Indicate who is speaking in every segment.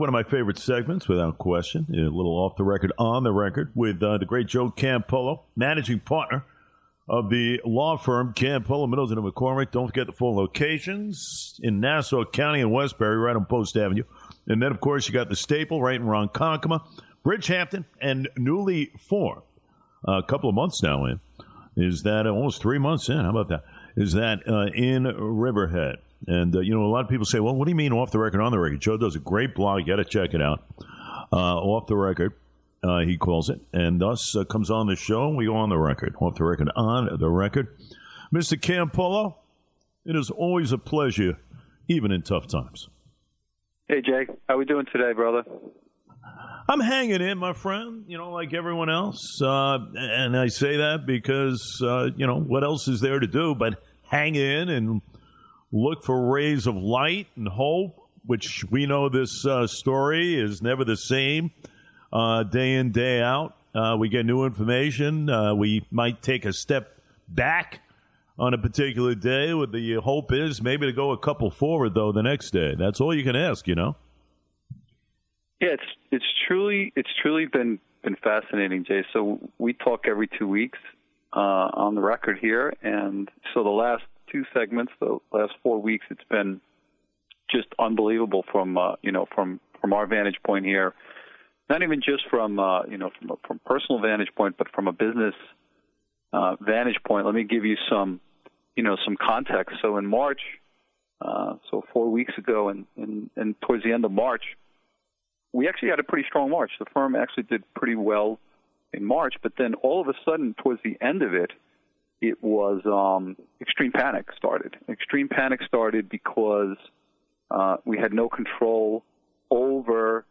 Speaker 1: One of my favorite segments, without question. A little off the record, on the record, with uh, the great Joe Campolo, managing partner of the law firm Campolo Middleton and McCormick. Don't forget the full locations in Nassau County and Westbury, right on Post Avenue. And then, of course, you got the staple right in Ronkonkoma, Bridgehampton, and newly formed, uh, a couple of months now in, is that almost three months in? How about that? Is that uh, in Riverhead? And, uh, you know, a lot of people say, well, what do you mean off the record, on the record? Joe does a great blog. You got to check it out. Uh, off the record, uh, he calls it. And thus uh, comes on the show, we go on the record. Off the record, on the record. Mr. Campolo, it is always a pleasure, even in tough times.
Speaker 2: Hey, Jay. How we doing today, brother?
Speaker 1: I'm hanging in, my friend, you know, like everyone else. Uh, and I say that because, uh, you know, what else is there to do but hang in and look for rays of light and hope, which we know this uh, story is never the same uh, day in, day out. Uh, we get new information. Uh, we might take a step back on a particular day. What the hope is maybe to go a couple forward, though, the next day. That's all you can ask, you know?
Speaker 2: Yeah, it's it's truly it's truly been been fascinating, Jay. So we talk every two weeks uh, on the record here, and so the last two segments, the last four weeks, it's been just unbelievable from uh, you know from from our vantage point here. Not even just from uh, you know from a from personal vantage point, but from a business uh, vantage point. Let me give you some you know some context. So in March, uh, so four weeks ago, and, and and towards the end of March, we actually had a pretty strong March. The firm actually did pretty well in March, but then all of a sudden, towards the end of it, it was um, extreme panic started. Extreme panic started because uh, we had no control over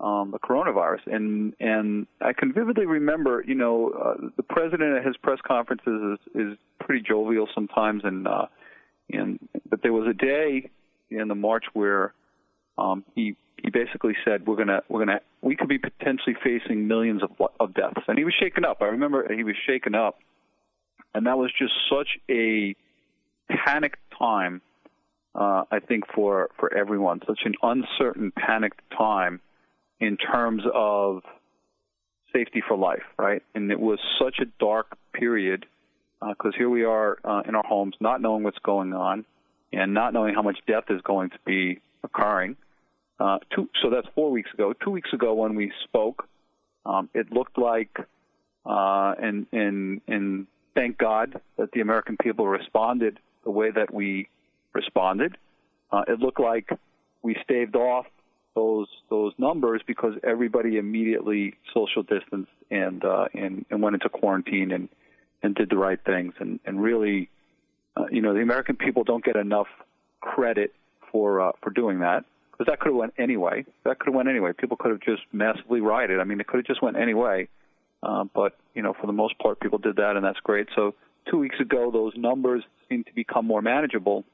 Speaker 2: um, the coronavirus, and and I can vividly remember, you know, uh, the president at his press conferences is, is pretty jovial sometimes, and uh, and but there was a day in the March where um, he he basically said we're gonna we're gonna we could be potentially facing millions of of deaths, and he was shaken up. I remember he was shaken up and that was just such a panicked time. Uh, I think for for everyone, such an uncertain, panicked time in terms of safety for life, right? And it was such a dark period because uh, here we are uh, in our homes, not knowing what's going on, and not knowing how much death is going to be occurring. Uh, two, so that's four weeks ago. Two weeks ago, when we spoke, um, it looked like, uh, and and and thank God that the American people responded the way that we responded. Uh, it looked like we staved off those those numbers because everybody immediately social distanced and uh, and, and went into quarantine and and did the right things and and really, uh, you know, the American people don't get enough credit for uh, for doing that because that could have went anyway. That could have went anyway. People could have just massively rioted. I mean, it could have just went anyway. Uh, but you know, for the most part, people did that, and that's great. So two weeks ago, those numbers seem to become more manageable,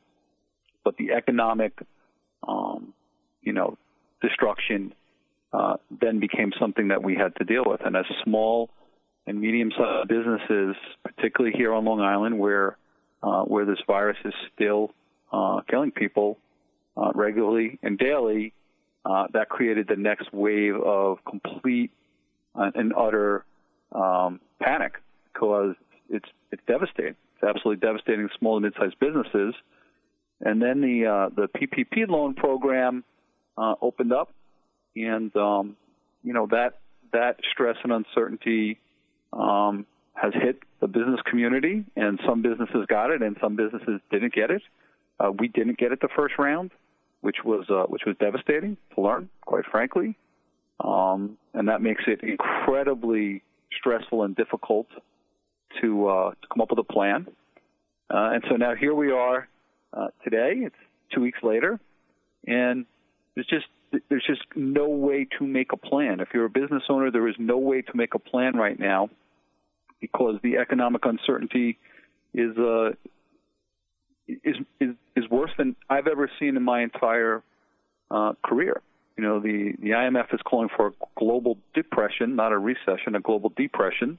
Speaker 2: but the economic, um, you know, destruction uh, then became something that we had to deal with. And as small and medium-sized businesses, particularly here on Long Island, where uh, where this virus is still uh, killing people uh, regularly and daily, uh, that created the next wave of complete uh, and utter um, panic because it's it's devastating. It's absolutely devastating small and mid-sized businesses. And then the uh, the PPP loan program uh, opened up, and um, you know that that stress and uncertainty um, has hit the business community, and some businesses got it, and some businesses didn't get it. Uh, we didn't get it the first round, which was uh, which was devastating to learn, quite frankly, um, and that makes it incredibly stressful and difficult to uh, to come up with a plan. Uh, and so now here we are uh, today. It's two weeks later, and there's just there's just no way to make a plan. If you're a business owner, there is no way to make a plan right now because the economic uncertainty is uh, is is is worse than I've ever seen in my entire uh, career. You know, the, the IMF is calling for a global depression, not a recession, a global depression.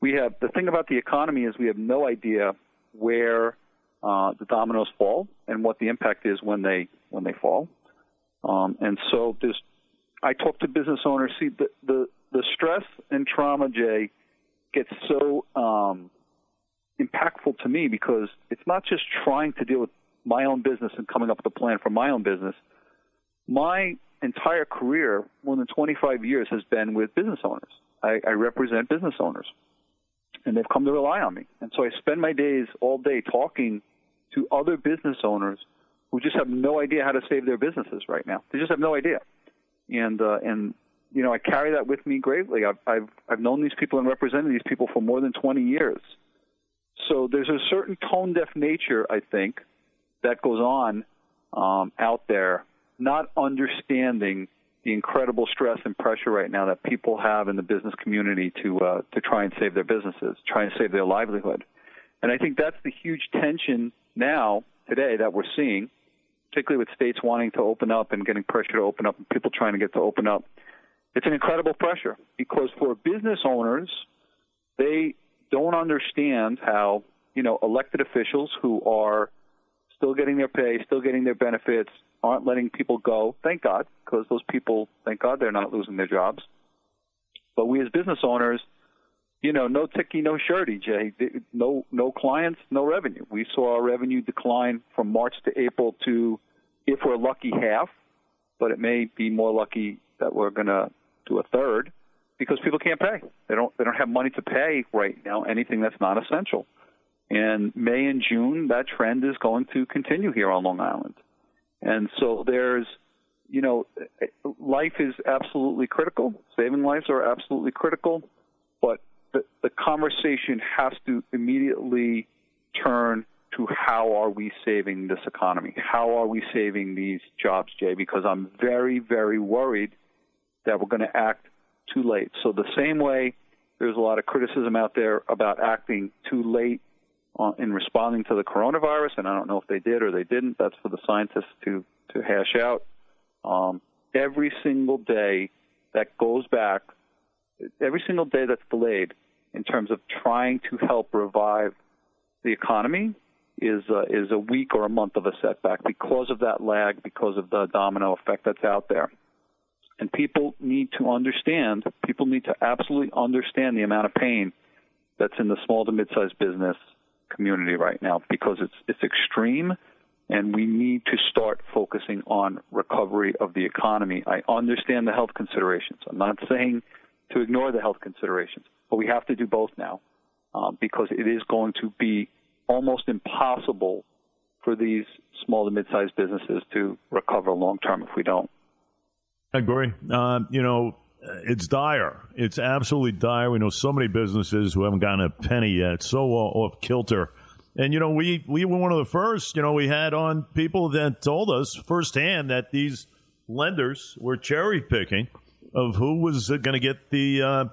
Speaker 2: We have the thing about the economy is we have no idea where uh, the dominoes fall and what the impact is when they when they fall. Um, and so there's I talk to business owners. See, the the, the stress and trauma, Jay, gets so um, impactful to me because it's not just trying to deal with my own business and coming up with a plan for my own business. My entire career, more than 25 years, has been with business owners. I, I represent business owners, and they've come to rely on me. And so I spend my days all day talking to other business owners who just have no idea how to save their businesses right now. They just have no idea. And uh, and you know, I carry that with me greatly. I've I've I've known these people and represented these people for more than 20 years. So there's a certain tone deaf nature, I think, that goes on um, out there, not understanding the incredible stress and pressure right now that people have in the business community to uh, to try and save their businesses, try and save their livelihood. And I think that's the huge tension now today that we're seeing, particularly with states wanting to open up and getting pressure to open up and people trying to get to open up. It's an incredible pressure because for business owners, they don't understand how, you know, elected officials who are still getting their pay, still getting their benefits, aren't letting people go. Thank God, because those people, thank God, they're not losing their jobs. But we as business owners, you know, no ticky, no shirty, Jay. No, no clients, no revenue. We saw our revenue decline from March to April to, if we're lucky, half. But it may be more lucky that we're going to do a third because people can't pay. They don't. They don't have money to pay right now anything that's not essential. And May and June, that trend is going to continue here on Long Island. And so there's, you know, life is absolutely critical. Saving lives are absolutely critical, but the, the conversation has to immediately turn to how are we saving this economy? How are we saving these jobs, Jay? Because I'm very, very worried that we're going to act too late. So the same way there's a lot of criticism out there about acting too late in responding to the coronavirus, and I don't know if they did or they didn't. That's for the scientists to to hash out. Um, every single day that goes back, every single day that's delayed in terms of trying to help revive the economy is uh, is a week or a month of a setback because of that lag, because of the domino effect that's out there. And people need to understand. People need to absolutely understand the amount of pain that's in the small to mid-sized business community right now because it's it's extreme and we need to start focusing on recovery of the economy. I understand the health considerations. I'm not saying to ignore the health considerations, but we have to do both now um, because it is going to be almost impossible for these small to mid-sized businesses to recover long term if we don't.
Speaker 1: I agree. Uh, you know, it's dire. It's absolutely dire. We know so many businesses who haven't gotten a penny yet, so off kilter. And you know, we we were one of the first. You know, we had on people that told us firsthand that these lenders were cherry picking of who was going to get the uh,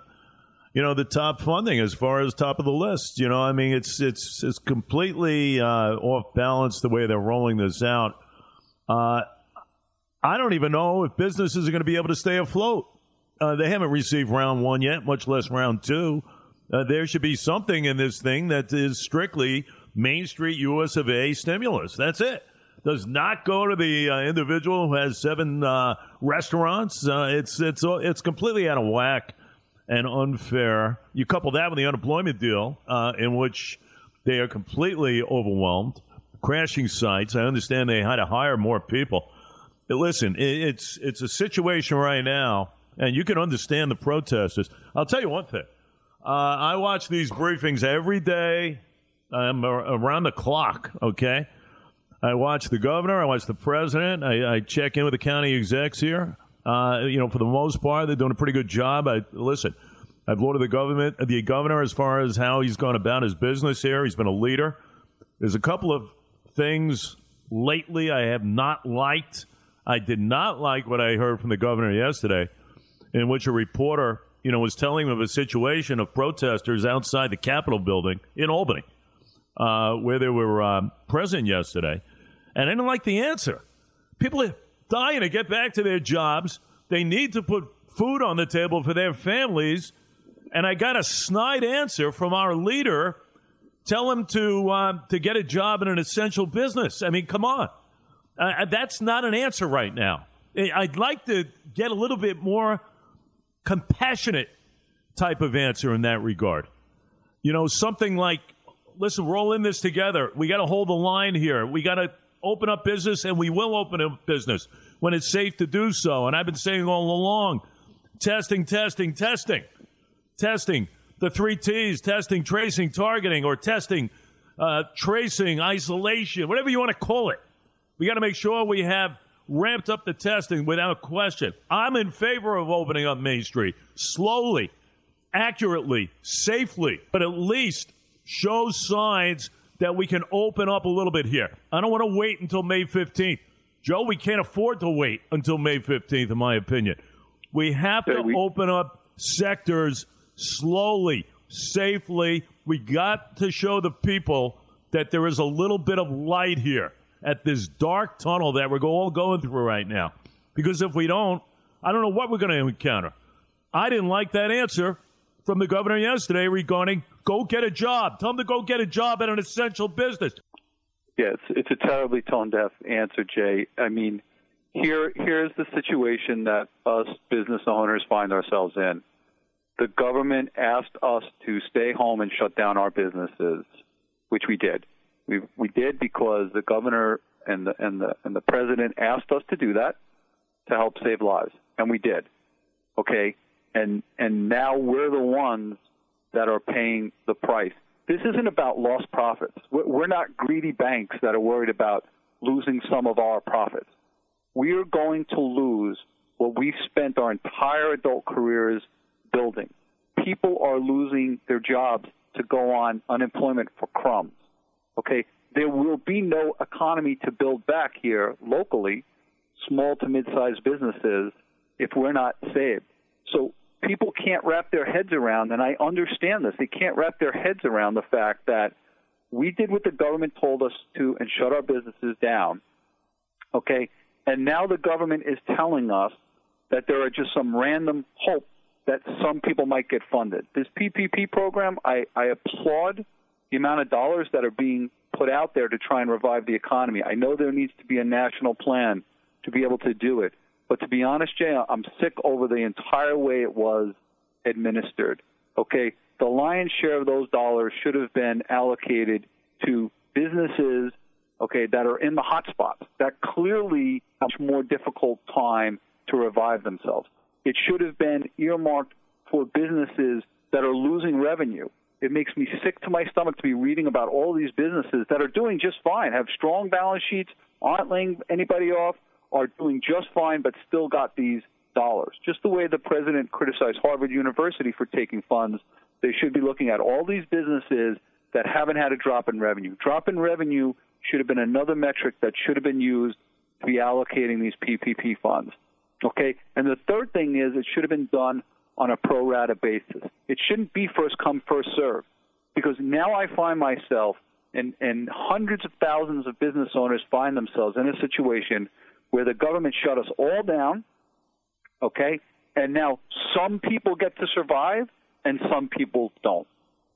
Speaker 1: you know the top funding as far as top of the list. You know, I mean, it's it's it's completely uh, off balance the way they're rolling this out. Uh, I don't even know if businesses are going to be able to stay afloat. Uh, they haven't received round one yet, much less round two. Uh, there should be something in this thing that is strictly Main Street US of A stimulus. That's it. Does not go to the uh, individual who has seven uh, restaurants. Uh, it's it's it's completely out of whack and unfair. You couple that with the unemployment deal, uh, in which they are completely overwhelmed, crashing sites. I understand they had to hire more people. But listen, it's it's a situation right now and you can understand the protesters. I'll tell you one thing. Uh, I watch these briefings every day. I'm around the clock, okay? I watch the governor. I watch the president. I, I check in with the county execs here. Uh, you know, for the most part, they're doing a pretty good job. I listen. I've lauded the government, the governor, as far as how he's gone about his business here. He's been a leader. There's a couple of things lately I have not liked. I did not like what I heard from the governor yesterday in which a reporter, you know, was telling him of a situation of protesters outside the Capitol building in Albany, uh, where they were uh, present yesterday. And I didn't like the answer. People are dying to get back to their jobs. They need to put food on the table for their families. And I got a snide answer from our leader. Tell him to uh, to get a job in an essential business. I mean, come on, uh, that's not an answer right now. I'd like to get a little bit more compassionate type of answer in that regard. You know, something like, listen, we're all in this together. We got to hold the line here. We got to open up business, and we will open up business when it's safe to do so. And I've been saying all along testing, testing, testing, testing. The three T's testing, tracing, targeting, or testing, uh, tracing, isolation, whatever you want to call it. We got to make sure we have ramped up the testing without question. I'm in favor of opening up Main Street slowly, accurately, safely, but at least show signs that we can open up a little bit here. I don't want to wait until May 15th. Joe, we can't afford to wait until May 15th, in my opinion. We have to we- open up sectors slowly, safely. We got to show the people that there is a little bit of light here at this dark tunnel that we're all going through right now. Because if we don't, I don't know what we're going to encounter. I didn't like that answer from the governor yesterday regarding go get a job. Tell them to go get a job at an essential business.
Speaker 2: It's, it's a terribly tone deaf answer, Jay. I mean, here here's the situation that us business owners find ourselves in. The government asked us to stay home and shut down our businesses, which we did. We we did because the governor and the and the and the president asked us to do that to help save lives, and we did. Okay, and and now we're the ones that are paying the price. This isn't about lost profits. We're not greedy banks that are worried about losing some of our profits. We are going to lose what we've spent our entire adult careers building. People are losing their jobs to go on unemployment for crumbs. Okay, there will be no economy to build back here locally, small to mid-sized businesses, if we're not saved. So people can't wrap their heads around, and I understand this. They can't wrap their heads around the fact that we did what the government told us to and shut our businesses down. Okay, and now the government is telling us that there are just some random hope that some people might get funded. This PPP program, I, I applaud the amount of dollars that are being put out there to try and revive the economy. I know there needs to be a national plan to be able to do it. But to be honest, Jay, I'm sick over the entire way it was administered. Okay, the lion's share of those dollars should have been allocated to businesses, okay, that are in the hot spots that clearly have a more difficult time to revive themselves. It should have been earmarked for businesses that are losing revenue. It makes me sick to my stomach to be reading about all these businesses that are doing just fine, have strong balance sheets, aren't laying anybody off, are doing just fine, but still got these dollars. Just the way the president criticized Harvard University for taking funds, they should be looking at all these businesses that haven't had a drop in revenue. Drop in revenue should have been another metric that should have been used to be allocating these PPP funds. Okay? And the third thing is it should have been done on a pro rata basis. It shouldn't be first come, first serve. Because now I find myself and, and hundreds of thousands of business owners find themselves in a situation where the government shut us all down, okay? And now some people get to survive and some people don't.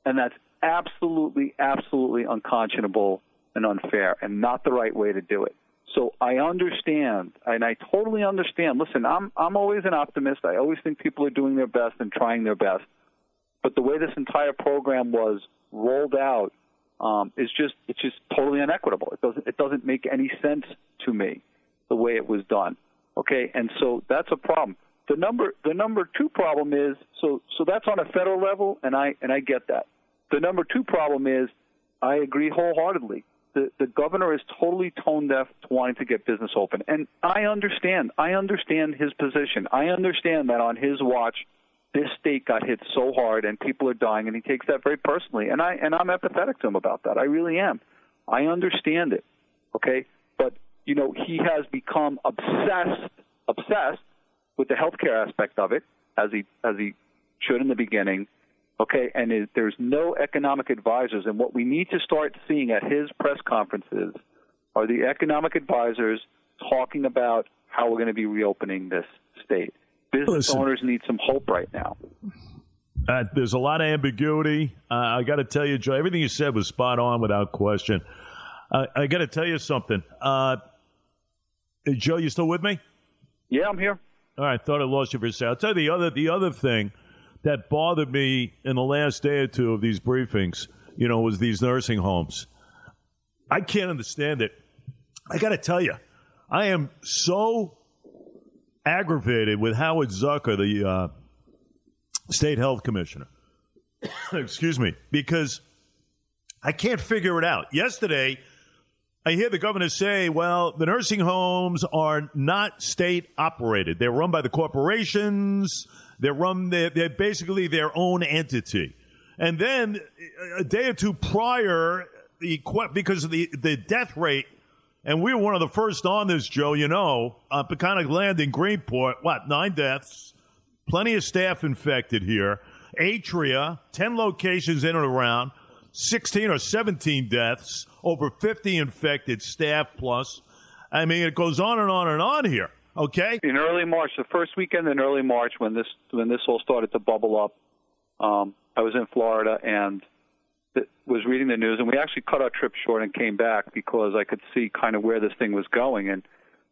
Speaker 2: And that's absolutely, absolutely unconscionable and unfair and not the right way to do it. So I understand, and I totally understand. Listen, I'm I'm always an optimist. I always think people are doing their best and trying their best. But the way this entire program was rolled out um, is just it's just totally inequitable. It doesn't it doesn't make any sense to me the way it was done. Okay, and so that's a problem. The number the number two problem is so so that's on a federal level, and I and I get that. The number two problem is I agree wholeheartedly. The the governor is totally tone deaf to wanting to get business open, and I understand. I understand his position. I understand that on his watch, this state got hit so hard and people are dying, and he takes that very personally. And I and I'm empathetic to him about that. I really am. I understand it. Okay, but you know, he has become obsessed, obsessed with the healthcare aspect of it, as he as he should in the beginning. Okay, and it, there's no economic advisors, and what we need to start seeing at his press conferences are the economic advisors talking about how we're going to be reopening this state. Business Listen. owners need some hope right now.
Speaker 1: Uh, there's a lot of ambiguity. Uh, I got to tell you, Joe, everything you said was spot on without question. Uh, I got to tell you something. Uh, Joe, you still with me?
Speaker 2: Yeah, I'm here.
Speaker 1: All right, thought I lost you for a second. I'll tell you the other the other thing that bothered me in the last day or two of these briefings, you know, was these nursing homes. I can't understand it. I got to tell you, I am so aggravated with Howard Zucker, the uh, state health commissioner. Excuse me, because I can't figure it out. Yesterday, I hear the governor say, well, the nursing homes are not state operated. They're run by the corporations. They're run, they're, they're basically their own entity. And then a day or two prior, the, because of the, the death rate, and we were one of the first on this, Joe, you know, uh, Peconic Land in Greenport, what, nine deaths, plenty of staff infected here, Atria, 10 locations in and around, 16 or 17 deaths, over 50 infected staff plus. I mean, it goes on and on and on here. Okay.
Speaker 2: In early March, the first weekend in early March, when this when this all started to bubble up, um, I was in Florida and was reading the news, and we actually cut our trip short and came back because I could see kind of where this thing was going. And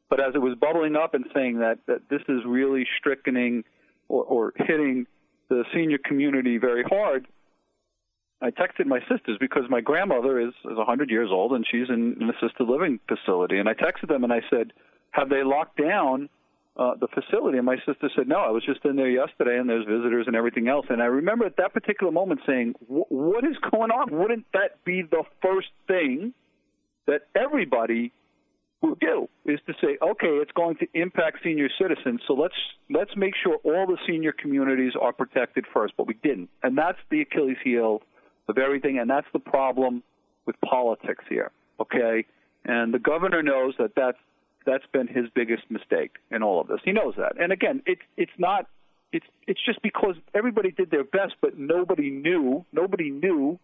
Speaker 2: but as it was bubbling up and saying that that this is really strickling or, or hitting the senior community very hard, I texted my sisters because my grandmother is is 100 years old and she's in an assisted living facility, and I texted them and I said, "Have they locked down uh, the facility?" And my sister said, "No, I was just in there yesterday, and there's visitors and everything else." And I remember at that particular moment saying, "What is going on? Wouldn't that be the first thing that everybody would do? Is to say, okay, it's going to impact senior citizens, so let's let's make sure all the senior communities are protected first." But we didn't, and that's the Achilles heel of everything, and that's the problem with politics here. Okay, and the governor knows that that's that's been his biggest mistake in all of this. He knows that, and again, it's it's not it's it's just because everybody did their best, but nobody knew nobody knew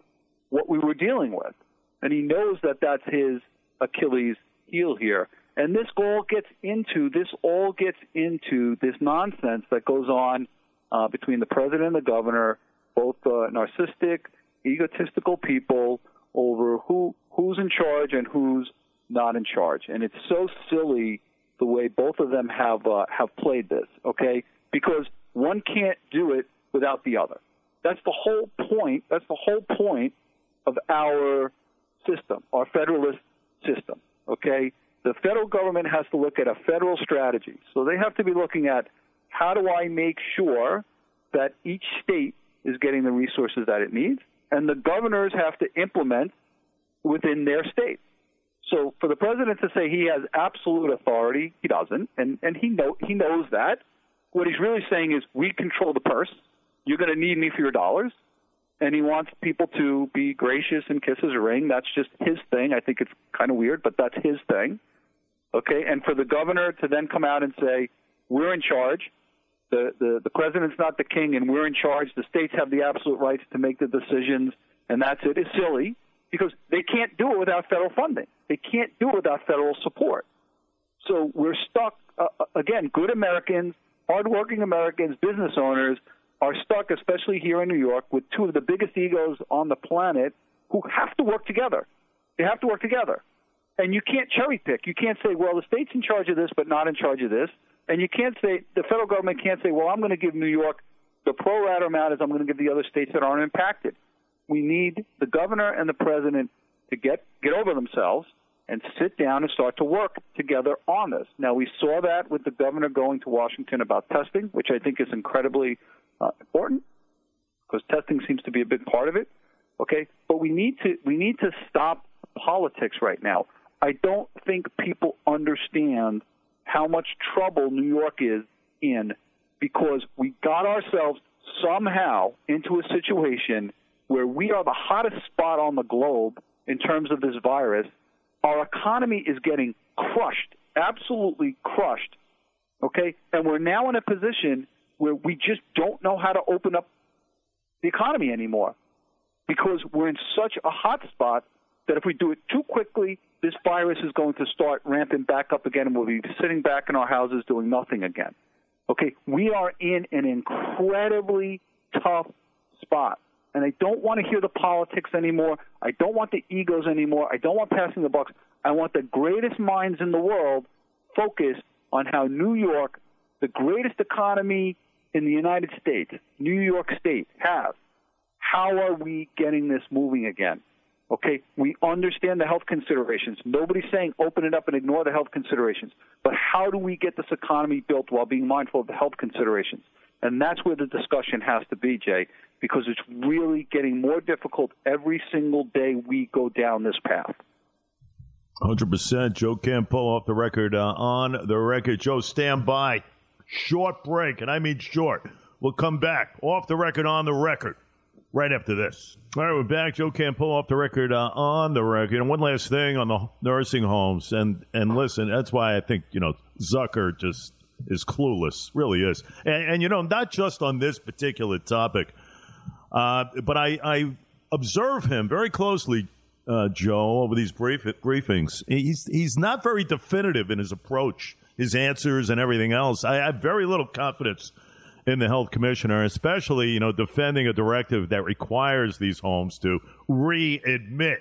Speaker 2: what we were dealing with, and he knows that that's his Achilles heel here. And this all gets into this all gets into this nonsense that goes on uh, between the president and the governor, both uh, narcissistic, egotistical people over who who's in charge and who's not in charge. And it's so silly the way both of them have uh, have played this. Okay, because one can't do it without the other. That's the whole point. That's the whole point of our system, our federalist system. Okay, the federal government has to look at a federal strategy. So they have to be looking at how do I make sure that each state is getting the resources that it needs and the governors have to implement within their state. So for the president to say he has absolute authority, he doesn't, and and he know he knows that. What he's really saying is we control the purse. You're going to need me for your dollars, and he wants people to be gracious and kiss his ring. That's just his thing. I think it's kind of weird, but that's his thing. Okay, and for the governor to then come out and say we're in charge, the, the, the president's not the king and we're in charge. The states have the absolute rights to make the decisions, and that's it. It's silly because they can't do it without federal funding. They can't do it without federal support. So we're stuck, uh, uh, again, good Americans, hardworking Americans, business owners are stuck, especially here in New York, with two of the biggest egos on the planet who have to work together. They have to work together. And you can't cherry pick. You can't say, well, the state's in charge of this, but not in charge of this. And you can't say the federal government can't say, well, I'm going to give New York the pro rata amount as I'm going to give the other states that aren't impacted. We need the governor and the president to get get over themselves and sit down and start to work together on this. Now we saw that with the governor going to Washington about testing, which I think is incredibly uh, important because testing seems to be a big part of it. Okay, but we need to we need to stop politics right now. I don't think people understand how much trouble New York is in because we got ourselves somehow into a situation where we are the hottest spot on the globe in terms of this virus. Our economy is getting crushed, absolutely crushed. Okay? And we're now in a position where we just don't know how to open up the economy anymore because we're in such a hot spot that if we do it too quickly, this virus is going to start ramping back up again and we'll be sitting back in our houses doing nothing again. Okay, we are in an incredibly tough spot. And I don't want to hear the politics anymore. I don't want the egos anymore. I don't want passing the bucks. I want the greatest minds in the world focused on how New York, the greatest economy in the United States, New York State, has. How are we getting this moving again? Okay, we understand the health considerations. Nobody's saying open it up and ignore the health considerations. But how do we get this economy built while being mindful of the health considerations? And that's where the discussion has to be, Jay, because it's really getting more difficult every single day we go down this path.
Speaker 1: 100%. Joe Campolo off the record, uh, on the record. Joe, stand by. Short break, and I mean short. We'll come back off the record, on the record right after this. All right, we're back. Joe Campolo off the record uh, on the record. And one last thing on the nursing homes. And and listen, that's why I think you know Zucker just is clueless, really is. And, and you know, not just on this particular topic, uh, but I, I observe him very closely. Uh, Joe, over these brief, briefings, he's he's not very definitive in his approach, his answers, and everything else. I have very little confidence in the health commissioner, especially, you know, defending a directive that requires these homes to readmit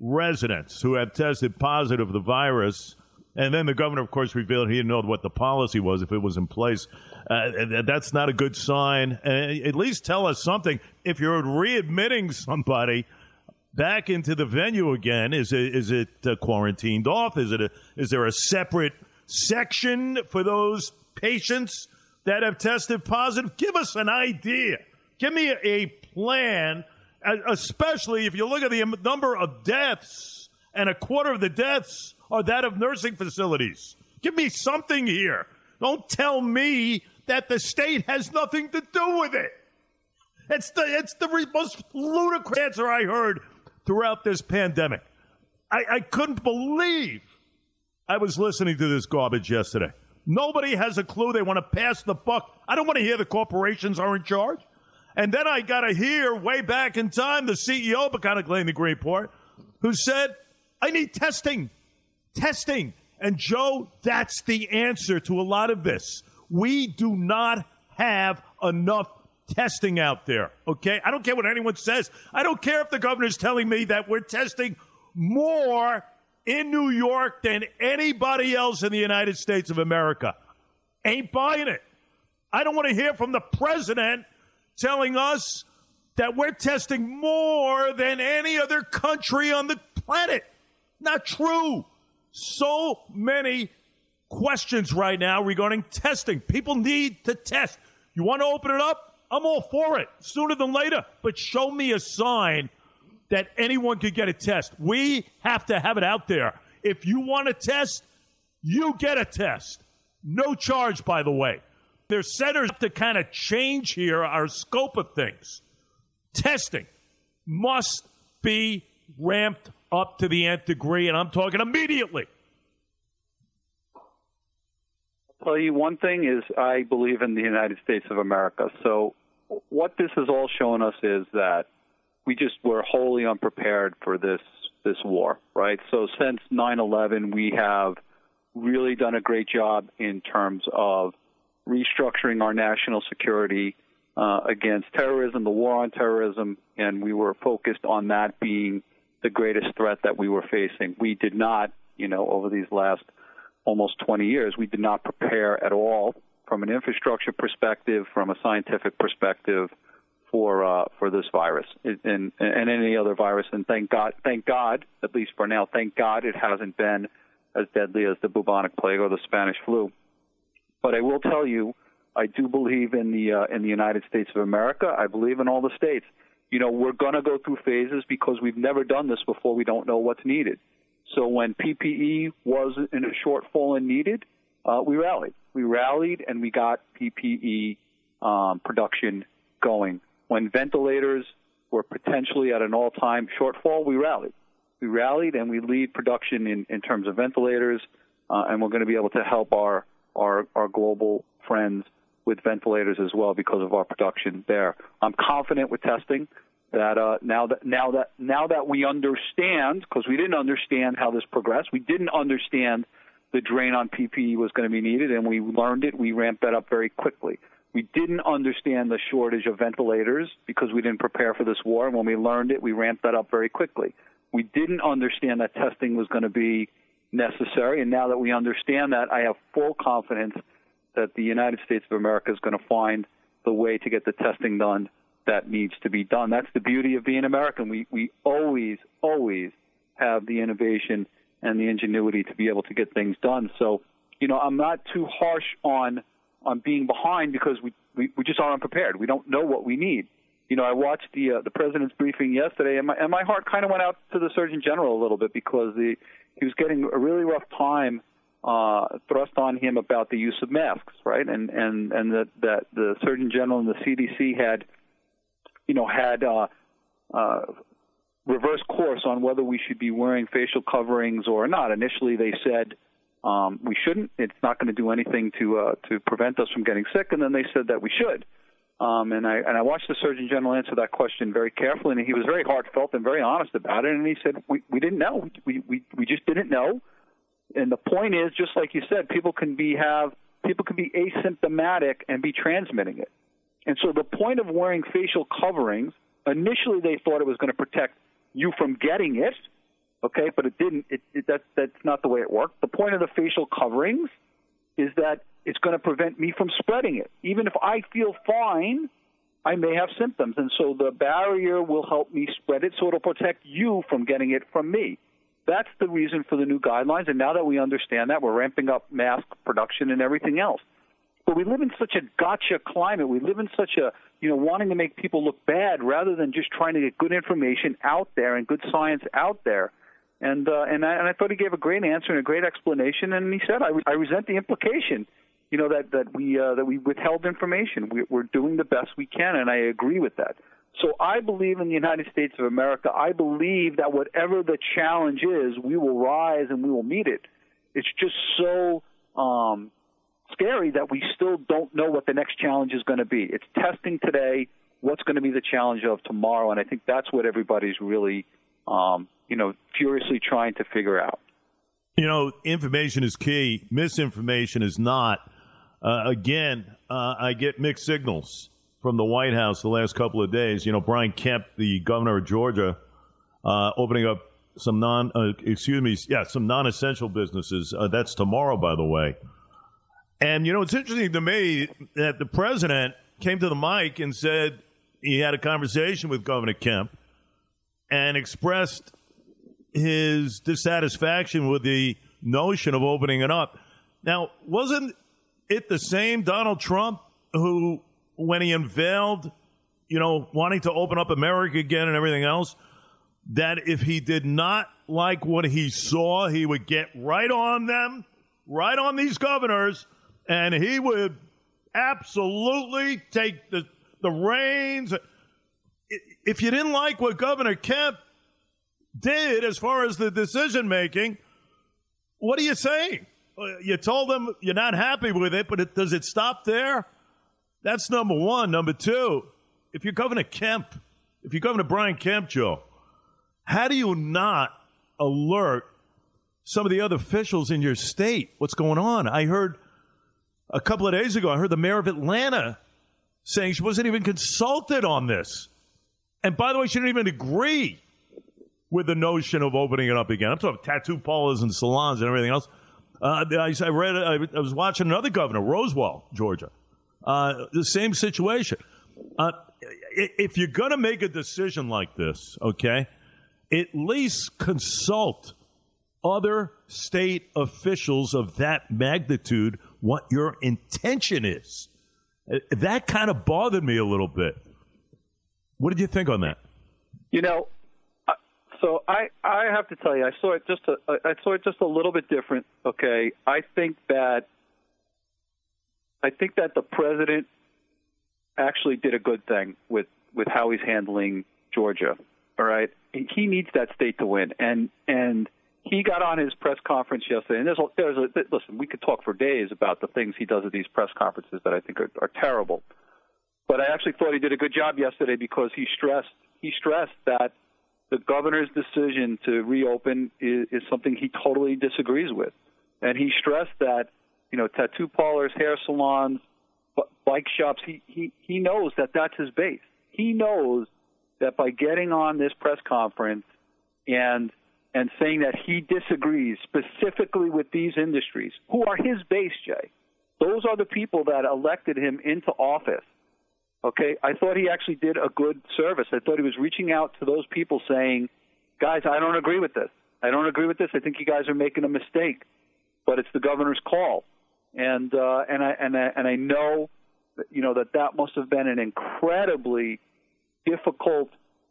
Speaker 1: residents who have tested positive of the virus. And then the governor, of course, revealed he didn't know what the policy was if it was in place. Uh, that's not a good sign. Uh, at least tell us something. If you're readmitting somebody back into the venue again, is it is it uh, quarantined off? Is it a, is there a separate section for those patients? that have tested positive? Give us an idea. Give me a plan, especially if you look at the number of deaths, and a quarter of the deaths are that of nursing facilities. Give me something here. Don't tell me that the state has nothing to do with it. It's the it's the most ludicrous answer I heard throughout this pandemic. I, I couldn't believe I was listening to this garbage yesterday. Nobody has a clue. They want to pass the buck. I don't want to hear the corporations are in charge. And then I got to hear way back in time the CEO of Peconic the Greenport who said, I need testing. Testing. And Joe, that's the answer to a lot of this. We do not have enough testing out there. Okay? I don't care what anyone says. I don't care if the governor's telling me that we're testing more in New York than anybody else in the United States of America. Ain't buying it. I don't want to hear from the president telling us that we're testing more than any other country on the planet. Not true. So many questions right now regarding testing. People need to test. You want to open it up? I'm all for it sooner than later, but show me a sign that anyone could get a test. We have to have it out there. If you want a test, you get a test. No charge, by the way. There's centers to kind of change here our scope of things. Testing must be ramped up to the nth degree, and I'm talking immediately.
Speaker 2: I'll tell you one thing is I believe in the United States of America. So what this has all shown us is that we just were wholly unprepared for this this war, right? So since 9/11, we have really done a great job in terms of restructuring our national security uh, against terrorism, the war on terrorism, and we were focused on that being the greatest threat that we were facing. We did not, you know, over these last almost 20 years, we did not prepare at all from an infrastructure perspective, from a scientific perspective, for uh, for this virus and, and and any other virus. And thank God, thank God, at least for now, thank God it hasn't been as deadly as the bubonic plague or the Spanish flu. But I will tell you, I do believe in the uh, in the United States of America. I believe in all the states. You know, we're going to go through phases because we've never done this before. We don't know what's needed. So when PPE was in a shortfall and needed, uh, we rallied. We rallied and we got PPE um, production going when ventilators were potentially at an all-time shortfall, we rallied. We rallied and we lead production in, in terms of ventilators, uh, and we're going to be able to help our, our, our global friends with ventilators as well because of our production there. I'm confident with testing that uh, now that now that now that we understand, because we didn't understand how this progressed, we didn't understand the drain on PPE was going to be needed, and we learned it. We ramped that up very quickly. We didn't understand the shortage of ventilators because we didn't prepare for this war. And when we learned it, we ramped that up very quickly. We didn't understand that testing was going to be necessary. And now that we understand that, I have full confidence that the United States of America is going to find the way to get the testing done that needs to be done. That's the beauty of being American. We we always always have the innovation and the ingenuity to be able to get things done. So, you know, I'm not too harsh on on being behind because we we, we just aren't prepared. We don't know what we need. You know, I watched the uh, the president's briefing yesterday, and my and my heart kind of went out to the Surgeon General a little bit because the he was getting a really rough time uh, thrust on him about the use of masks, right? And and and that that the Surgeon General and the CDC had, you know, had uh, uh, reverse course on whether we should be wearing facial coverings or not. Initially, they said um, we shouldn't. It's not going to do anything to uh, to prevent us from getting sick, and then they said that we should. Um, and I and I watched the Surgeon General answer that question very carefully, and he was very heartfelt and very honest about it. And he said, "We we didn't know. We we we just didn't know." And the point is, just like you said, people can be have people can be asymptomatic and be transmitting it. And so the point of wearing facial coverings, initially they thought it was going to protect you from getting it, okay, but it didn't. It, it that that's not the way it worked. The point of the facial coverings is that it's going to prevent me from spreading it. Even if I feel fine, I may have symptoms. And so the barrier will help me spread it, so it'll protect you from getting it from me. That's the reason for the new guidelines. And now that we understand that, we're ramping up mask production and everything else. But we live in such a gotcha climate. We live in such a, you know, wanting to make people look bad rather than just trying to get good information out there and good science out there. And uh, and I, and I thought he gave a great answer and a great explanation. And he said, I, I resent the implication you know that that we uh, that we withheld information. We, we're doing the best we can, and I agree with that. So I believe in the United States of America. I believe that whatever the challenge is, we will rise and we will meet it. It's just so um, scary that we still don't know what the next challenge is going to be. It's testing today. What's going to be the challenge of tomorrow? And I think that's what everybody's really, um, you know, furiously trying to figure out.
Speaker 1: You know, information is key. Misinformation is not. Uh, again, uh, I get mixed signals from the White House the last couple of days. You know, Brian Kemp, the governor of Georgia, uh, opening up some non, uh, excuse me, yeah, some non-essential businesses. Uh, that's tomorrow, by the way. And you know, it's interesting to me that the president came to the mic and said he had a conversation with Governor Kemp and expressed his dissatisfaction with the notion of opening it up. Now, wasn't it the same Donald Trump who, when he unveiled, you know, wanting to open up America again and everything else, that if he did not like what he saw, he would get right on them, right on these governors, and he would absolutely take the the reins. If you didn't like what Governor Kemp did as far as the decision making, what are you saying? Uh, you told them you're not happy with it, but it, does it stop there? That's number one. Number two, if you're Governor Kemp, if you're Governor Brian Kemp, Joe, how do you not alert some of the other officials in your state what's going on? I heard a couple of days ago, I heard the mayor of Atlanta saying she wasn't even consulted on this. And by the way, she didn't even agree with the notion of opening it up again. I'm talking tattoo parlors and salons and everything else. Uh, I, I, read. I, I, was watching another governor, Roswell, Georgia. Uh, the same situation. Uh, if you're going to make a decision like this, okay, at least consult other state officials of that magnitude what your intention is. Uh, that kind of bothered me a little bit. What did you think on that?
Speaker 2: You know, so I I have to tell you, I saw it just a I saw it just a little bit different. Okay, I think that I think that the president actually did a good thing with with how he's handling Georgia. All right, he needs that state to win, and and he got on his press conference yesterday. And there's a, there's a listen, we could talk for days about the things he does at these press conferences that I think are, are terrible. But I actually thought he did a good job yesterday because he stressed he stressed that the governor's decision to reopen is, is something he totally disagrees with, and he stressed that you know tattoo parlors, hair salons, bike shops. He he he knows that that's his base. He knows that by getting on this press conference and and saying that he disagrees specifically with these industries, who are his base, Jay. Those are the people that elected him into office. Okay, I thought he actually did a good service. I thought he was reaching out to those people saying, guys, I don't agree with this. I don't agree with this. I think you guys are making a mistake, but it's the governor's call, and uh, and I and I and I know, that, you know that that must have been an incredibly difficult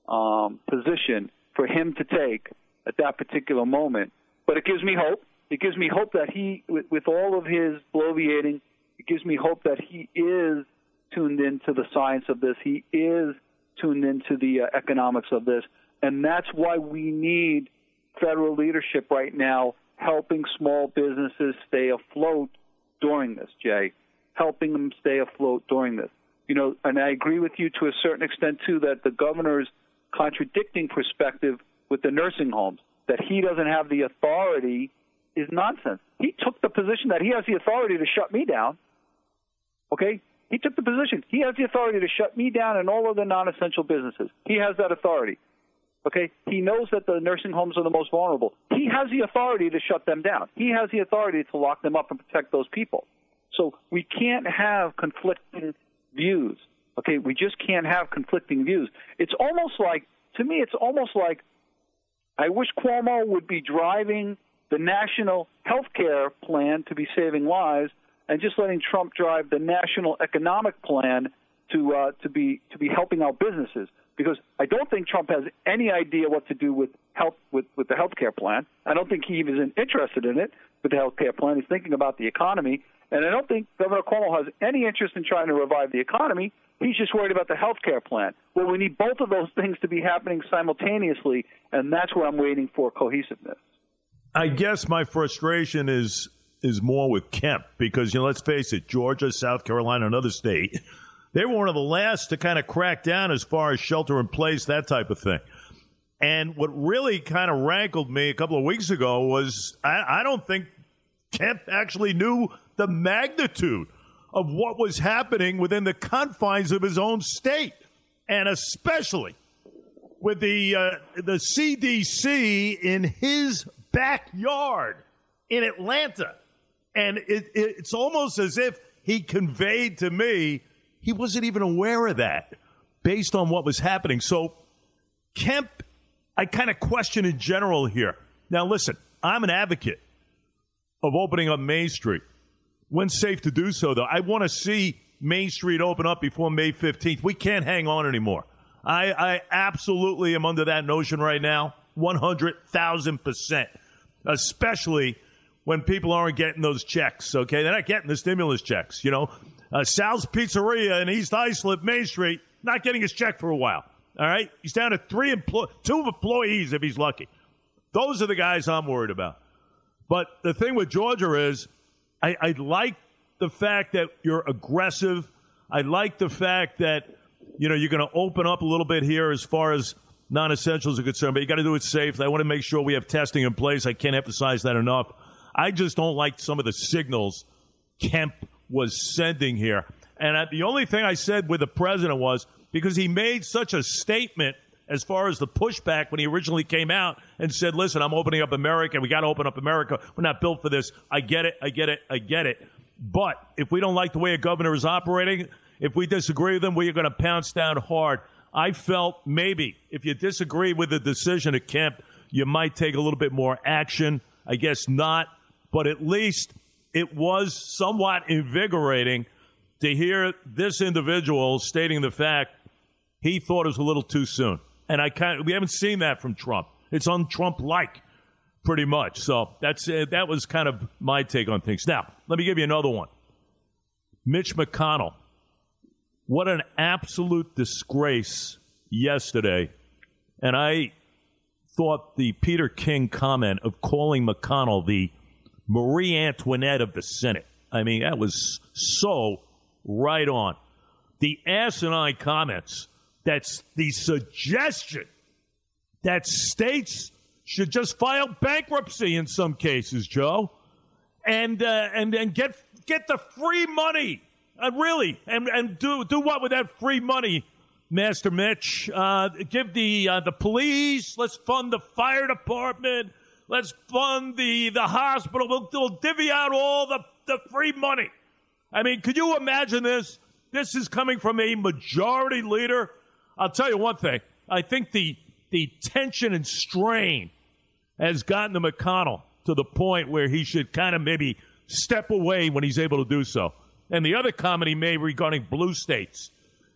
Speaker 2: um, position for him to take at that particular moment. But it gives me hope. It gives me hope that he, with, with all of his bloviating, it gives me hope that he is tuned into the science of this. He is tuned into the uh, economics of this, and that's why we need federal leadership right now helping small businesses stay afloat during this, Jay, helping them stay afloat during this. You know, and I agree with you to a certain extent too that the governor's contradicting perspective with the nursing homes that he doesn't have the authority is nonsense. He took the position that he has the authority to shut me down. Okay? He took the position. He has the authority to shut me down and all of the non essential businesses. He has that authority. Okay? He knows that the nursing homes are the most vulnerable. He has the authority to shut them down. He has the authority to lock them up and protect those people. So we can't have conflicting views. Okay? We just can't have conflicting views. It's almost like, to me, it's almost like I wish Cuomo would be driving the national health care plan to be saving lives and just letting Trump drive the national economic plan to uh, to be to be helping out businesses because I don't think Trump has any idea what to do with health with with the health care plan. I don't think he even is interested in it with the health care plan. He's thinking about the economy, and I don't think Governor Cuomo has any interest in trying to revive the economy. He's just worried about the health care plan. Well, we need both of those things to be happening simultaneously, and that's where I'm waiting for cohesiveness.
Speaker 1: I guess my frustration is is more with Kemp because you know, let's face it, Georgia, South Carolina, another state, they were one of the last to kind of crack down as far as shelter in place, that type of thing. And what really kind of rankled me a couple of weeks ago was I, I don't think Kemp actually knew the magnitude of what was happening within the confines of his own state, and especially with the uh, the CDC in his backyard in Atlanta. And it, it, it's almost as if he conveyed to me he wasn't even aware of that based on what was happening. So, Kemp, I kind of question in general here. Now, listen, I'm an advocate of opening up Main Street. When safe to do so, though, I want to see Main Street open up before May 15th. We can't hang on anymore. I, I absolutely am under that notion right now, 100,000%, especially when people aren't getting those checks, okay? They're not getting the stimulus checks, you know? Uh, Sal's Pizzeria in East Islip, Main Street, not getting his check for a while, all right? He's down to three employees, two employees if he's lucky. Those are the guys I'm worried about. But the thing with Georgia is, I, I like the fact that you're aggressive. I like the fact that, you know, you're going to open up a little bit here as far as non essentials are concerned, but you got to do it safe. I want to make sure we have testing in place. I can't emphasize that enough. I just don't like some of the signals Kemp was sending here. And the only thing I said with the president was because he made such a statement as far as the pushback when he originally came out and said, listen, I'm opening up America. We got to open up America. We're not built for this. I get it. I get it. I get it. But if we don't like the way a governor is operating, if we disagree with him, we're going to pounce down hard. I felt maybe if you disagree with the decision of Kemp, you might take a little bit more action. I guess not but at least it was somewhat invigorating to hear this individual stating the fact he thought it was a little too soon. And I kind of, we haven't seen that from Trump. It's un Trump like, pretty much. So that's uh, that was kind of my take on things. Now, let me give you another one. Mitch McConnell. What an absolute disgrace yesterday. And I thought the Peter King comment of calling McConnell the Marie Antoinette of the Senate. I mean, that was so right on. The asinine comments, that's the suggestion that states should just file bankruptcy in some cases, Joe, and uh, and and get get the free money, uh, really, and and do do what with that free money, Master Mitch? Uh, give the uh, the police. Let's fund the fire department let's fund the the hospital. We'll, we'll divvy out all the the free money. I mean, could you imagine this? This is coming from a majority leader. I'll tell you one thing. I think the the tension and strain has gotten to McConnell to the point where he should kind of maybe step away when he's able to do so. And the other comment he made regarding blue states,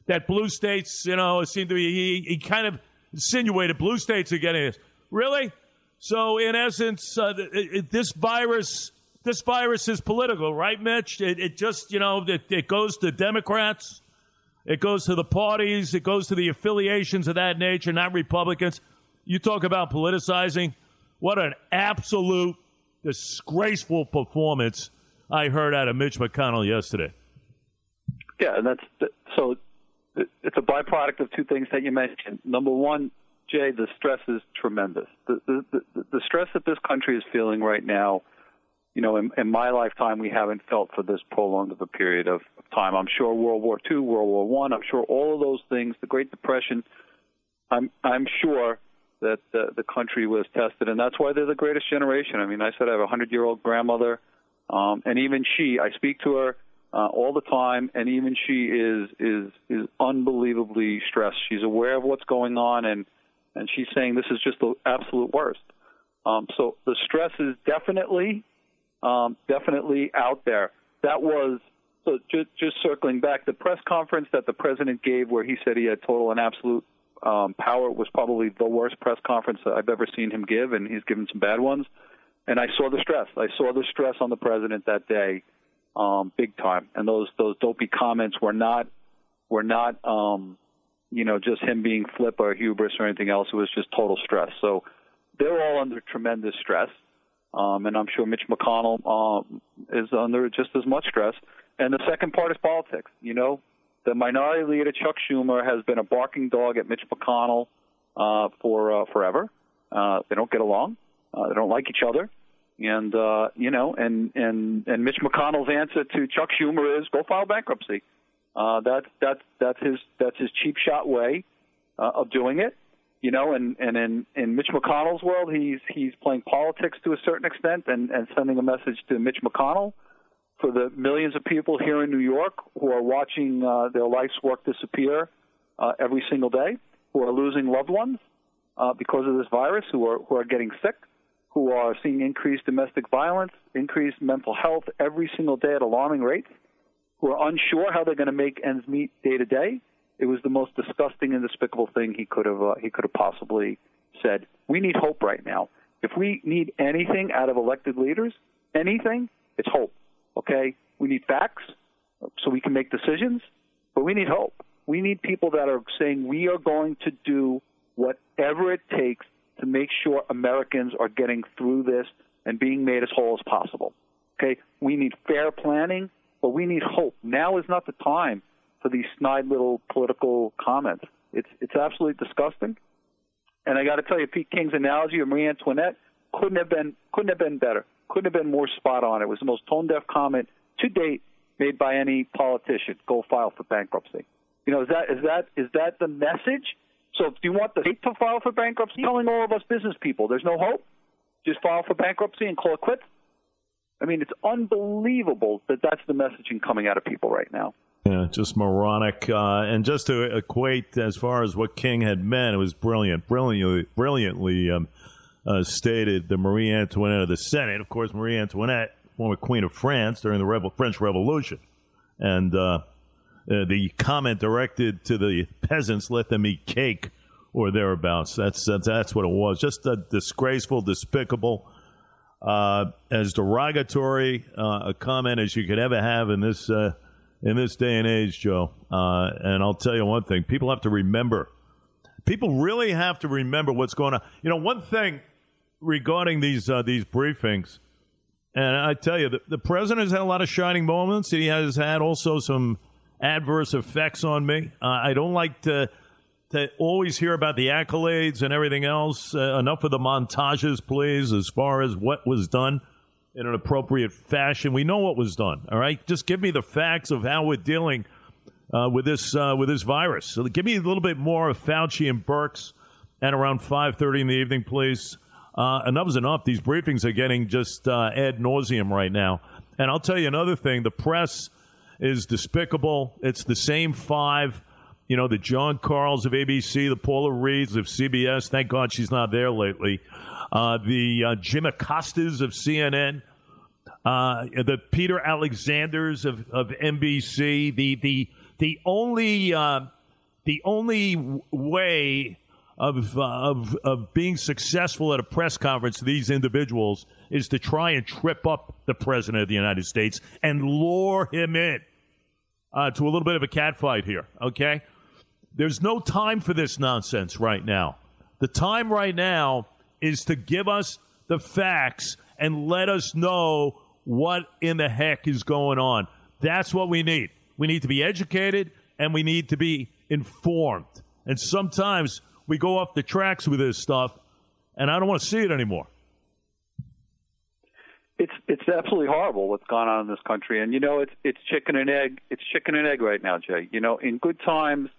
Speaker 1: that blue states, you know, seem to be, he, he kind of insinuated blue states are getting this. Really? So, in essence, uh, it, it, this virus, this virus is political, right, Mitch? It, it just, you know, it, it goes to Democrats, it goes to the parties, it goes to the affiliations of that nature, not Republicans. You talk about politicizing. What an absolute disgraceful performance I heard out of Mitch McConnell yesterday.
Speaker 2: Yeah, and that's so. It's a byproduct of two things that you mentioned. Number one, Jay, the stress is tremendous. The the the, the stress that this country is feeling right now, you know, in, in my lifetime, we haven't felt for this prolonged of a period of time. I'm sure World War II, World War One, I'm sure all of those things, the Great Depression. I'm I'm sure that the, the country was tested, and that's why they're the greatest generation. I mean, I said I have a hundred-year-old grandmother, um, and even she, I speak to her uh, all the time, and even she is is is unbelievably stressed. She's aware of what's going on, and and she's saying this is just the absolute worst. Um, so the stress is definitely um, definitely out there. That was so. Just, just circling back, the press conference that the president gave, where he said he had total and absolute um, Power was probably the worst press conference that I've ever seen him give, and he's given some bad ones. And I saw the stress. I saw the stress on the president that day, um, big time. And those those dopey comments were not were not um, you know just him being flip or hubris or anything else. It was just total stress. So they're all under tremendous stress. Um, and I'm sure Mitch McConnell um, is under just as much stress. And the second part is politics. You know, the minority leader Chuck Schumer has been a barking dog at Mitch McConnell uh, for uh, forever. Uh, they don't get along. Uh, they don't like each other. And uh, you know, and and and Mitch McConnell's answer to Chuck Schumer is go file bankruptcy. Uh, that's that's his that's his cheap shot way uh, of doing it. You know, and and in in Mitch McConnell's world, he's he's playing politics to a certain extent and and sending a message to Mitch McConnell for the millions of people here in New York who are watching uh, their life's work disappear uh, every single day, who are losing loved ones uh, because of this virus, who are who are getting sick, who are seeing increased domestic violence, increased mental health every single day at alarming rates, who are unsure how they're going to make ends meet day to day. It was the most disgusting and despicable thing he could have uh, he could have possibly said. We need hope right now. If we need anything out of elected leaders, anything, it's hope. Okay, we need facts so we can make decisions, but we need hope. We need people that are saying we are going to do whatever it takes to make sure Americans are getting through this and being made as whole as possible. Okay, we need fair planning, but we need hope. Now is not the time for these snide little political comments. It's it's absolutely disgusting. And I got to tell you, Pete King's analogy of Marie Antoinette couldn't have been couldn't have been better couldn't have been more spot on. It was the most tone deaf comment to date made by any politician. Go file for bankruptcy. You know, is that is that is that the message? So, do you want the state to file for bankruptcy? Telling all of us business people, there's no hope. Just file for bankruptcy and call it quits. I mean, it's unbelievable that that's the messaging coming out of people right now.
Speaker 1: Yeah, just moronic. Uh, and just to equate as far as what King had meant, it was brilliant, brilliantly, brilliantly um, uh, stated the Marie Antoinette of the Senate. Of course, Marie Antoinette, former Queen of France during the Rebel, French Revolution. And uh, uh, the comment directed to the peasants, let them eat cake or thereabouts. That's, that's, that's what it was. Just a disgraceful, despicable, uh, as derogatory uh, a comment as you could ever have in this, uh, in this day and age, Joe. and I'll tell you one thing people have to remember. People really have to remember what's going on. You know, one thing regarding these uh, these briefings, and I tell you, the, the president has had a lot of shining moments. He has had also some adverse effects on me. Uh, I don't like to to always hear about the accolades and everything else. Uh, enough of the montages, please, as far as what was done in an appropriate fashion. We know what was done. All right, just give me the facts of how we're dealing uh, with this uh, with this virus. So give me a little bit more of Fauci and Birx at around five thirty in the evening, please. uh, enough is enough. These briefings are getting just uh, ad nauseum right now. And I'll tell you another thing: the press is despicable. It's the same five. You know, the Jon Karls of ABC, the Paula Reids of CBS. Thank God she's not there lately. Uh, the uh, Jim Acostas of CNN. Uh, the Peter Alexanders of, of NBC. The the the only uh, the only way of, uh, of, of being successful at a press conference these individuals is to try and trip up the President of the United States and lure him in uh, to a little bit of a catfight here, okay? There's no time for this nonsense right now. The time right now is to give us the facts and let us know what in the heck is going on. That's what we need. We need to be educated and we need to be informed. And sometimes we go off the tracks with this stuff, and I don't want to see it anymore.
Speaker 2: It's it's absolutely horrible what's gone on in this country, and you know it's it's chicken and egg. It's chicken and egg right now, Jay. You know, in good times,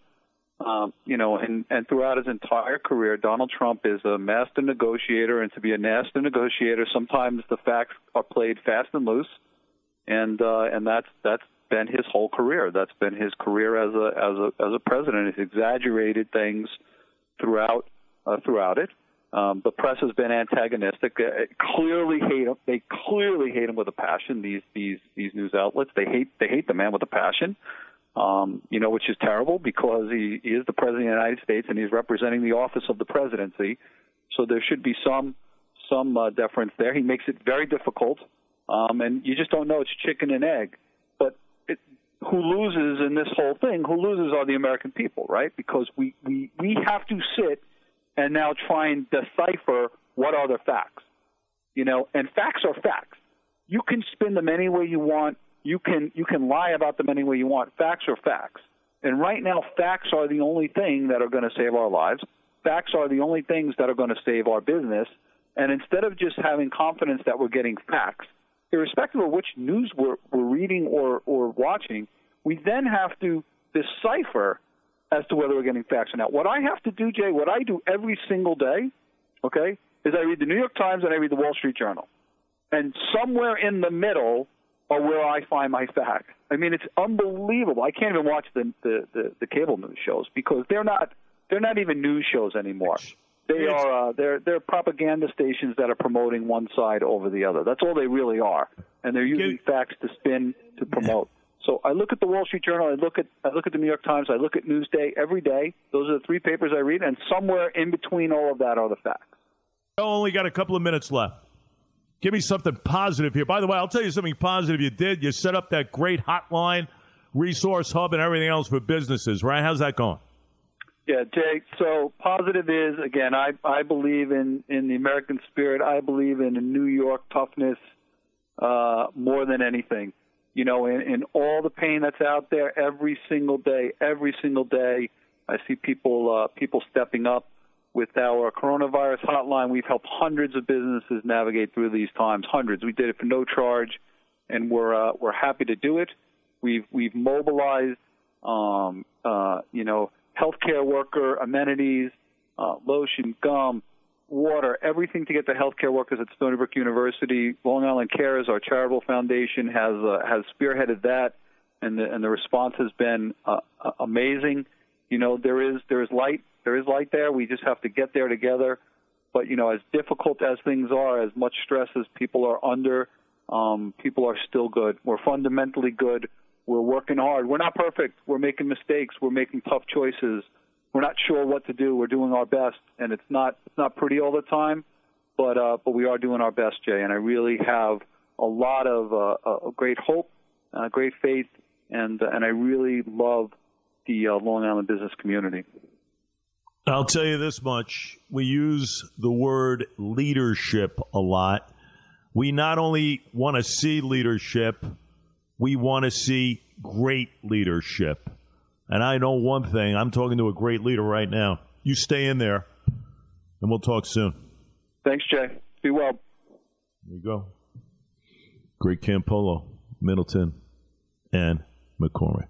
Speaker 2: um, you know, and and throughout his entire career, Donald Trump is a master negotiator, and to be a master negotiator, sometimes the facts are played fast and loose, and uh, and that's that's been his whole career. That's been his career as a as a as a president. He's exaggerated things throughout uh, throughout it. Um, the press has been antagonistic. Uh, clearly hate him. They clearly hate him with a passion. These these these news outlets. They hate they hate the man with a passion. Um, you know, which is terrible because he, he is the president of the United States and he's representing the office of the presidency. So there should be some some uh, deference there. He makes it very difficult, um, and you just don't know it's chicken and egg. But it, who loses in this whole thing? Who loses are the American people, right? Because we we we have to sit and now try and decipher what are the facts. You know, and facts are facts. You can spin them any way you want. You can you can lie about them any way you want. Facts are facts. And right now, facts are the only thing that are going to save our lives. Facts are the only things that are going to save our business. And instead of just having confidence that we're getting facts, irrespective of which news we're, we're reading or, or watching, we then have to decipher as to whether we're getting facts or not. What I have to do, Jay, what I do every single day, okay, is I read the New York Times and I read the Wall Street Journal. And somewhere in the middle are where I find my facts. I mean, it's unbelievable. I can't even watch the, the, the, the cable news shows because they're not they're not even news shows anymore. They are uh, they're they're propaganda stations that are promoting one side over the other. That's all they really are, and they're using facts to spin to promote. So I look at the Wall Street Journal, I look at I look at the New York Times, I look at Newsday every day. Those are the three papers I read, and somewhere in between all of that are the facts.
Speaker 1: I only got a couple of minutes left. Give me something positive here. By the way, I'll tell you something positive you did. You set up that great hotline, resource hub, and everything else for businesses, right? How's that going?
Speaker 2: Yeah, Jake. So positive is again, I I believe in in the American spirit. I believe in New York toughness uh, more than anything you know, in, in all the pain that's out there every single day, every single day, I see people uh, people stepping up. With our coronavirus hotline, we've helped hundreds of businesses navigate through these times. Hundreds. We did it for no charge, and we're uh, we're happy to do it. We've we've mobilized, um, uh, you know, healthcare worker amenities, uh, lotion, gum, water, everything to get the healthcare workers at Stony Brook University. Long Island Cares, our charitable foundation, has uh, has spearheaded that, and the and the response has been uh, amazing. You know, there is there is light there is light there. We just have to get there together. But you know, as difficult as things are, as much stress as people are under, um, people are still good. We're fundamentally good. We're working hard. We're not perfect. We're making mistakes. We're making tough choices we're not sure what to do. We're doing our best, and it's not it's not pretty all the time, but uh, but we are doing our best, Jay. And I really have a lot of uh, a great hope, uh, great faith, and and I really love the uh, Long Island business community.
Speaker 1: I'll tell you this much: we use the word leadership a lot. We not only want to see leadership, we want to see great leadership. And I know one thing I'm talking to a great leader right now. You stay in there, and we'll talk soon.
Speaker 2: Thanks, Jay. Be well.
Speaker 1: There you go. Great Campolo, Middleton, and McCormick.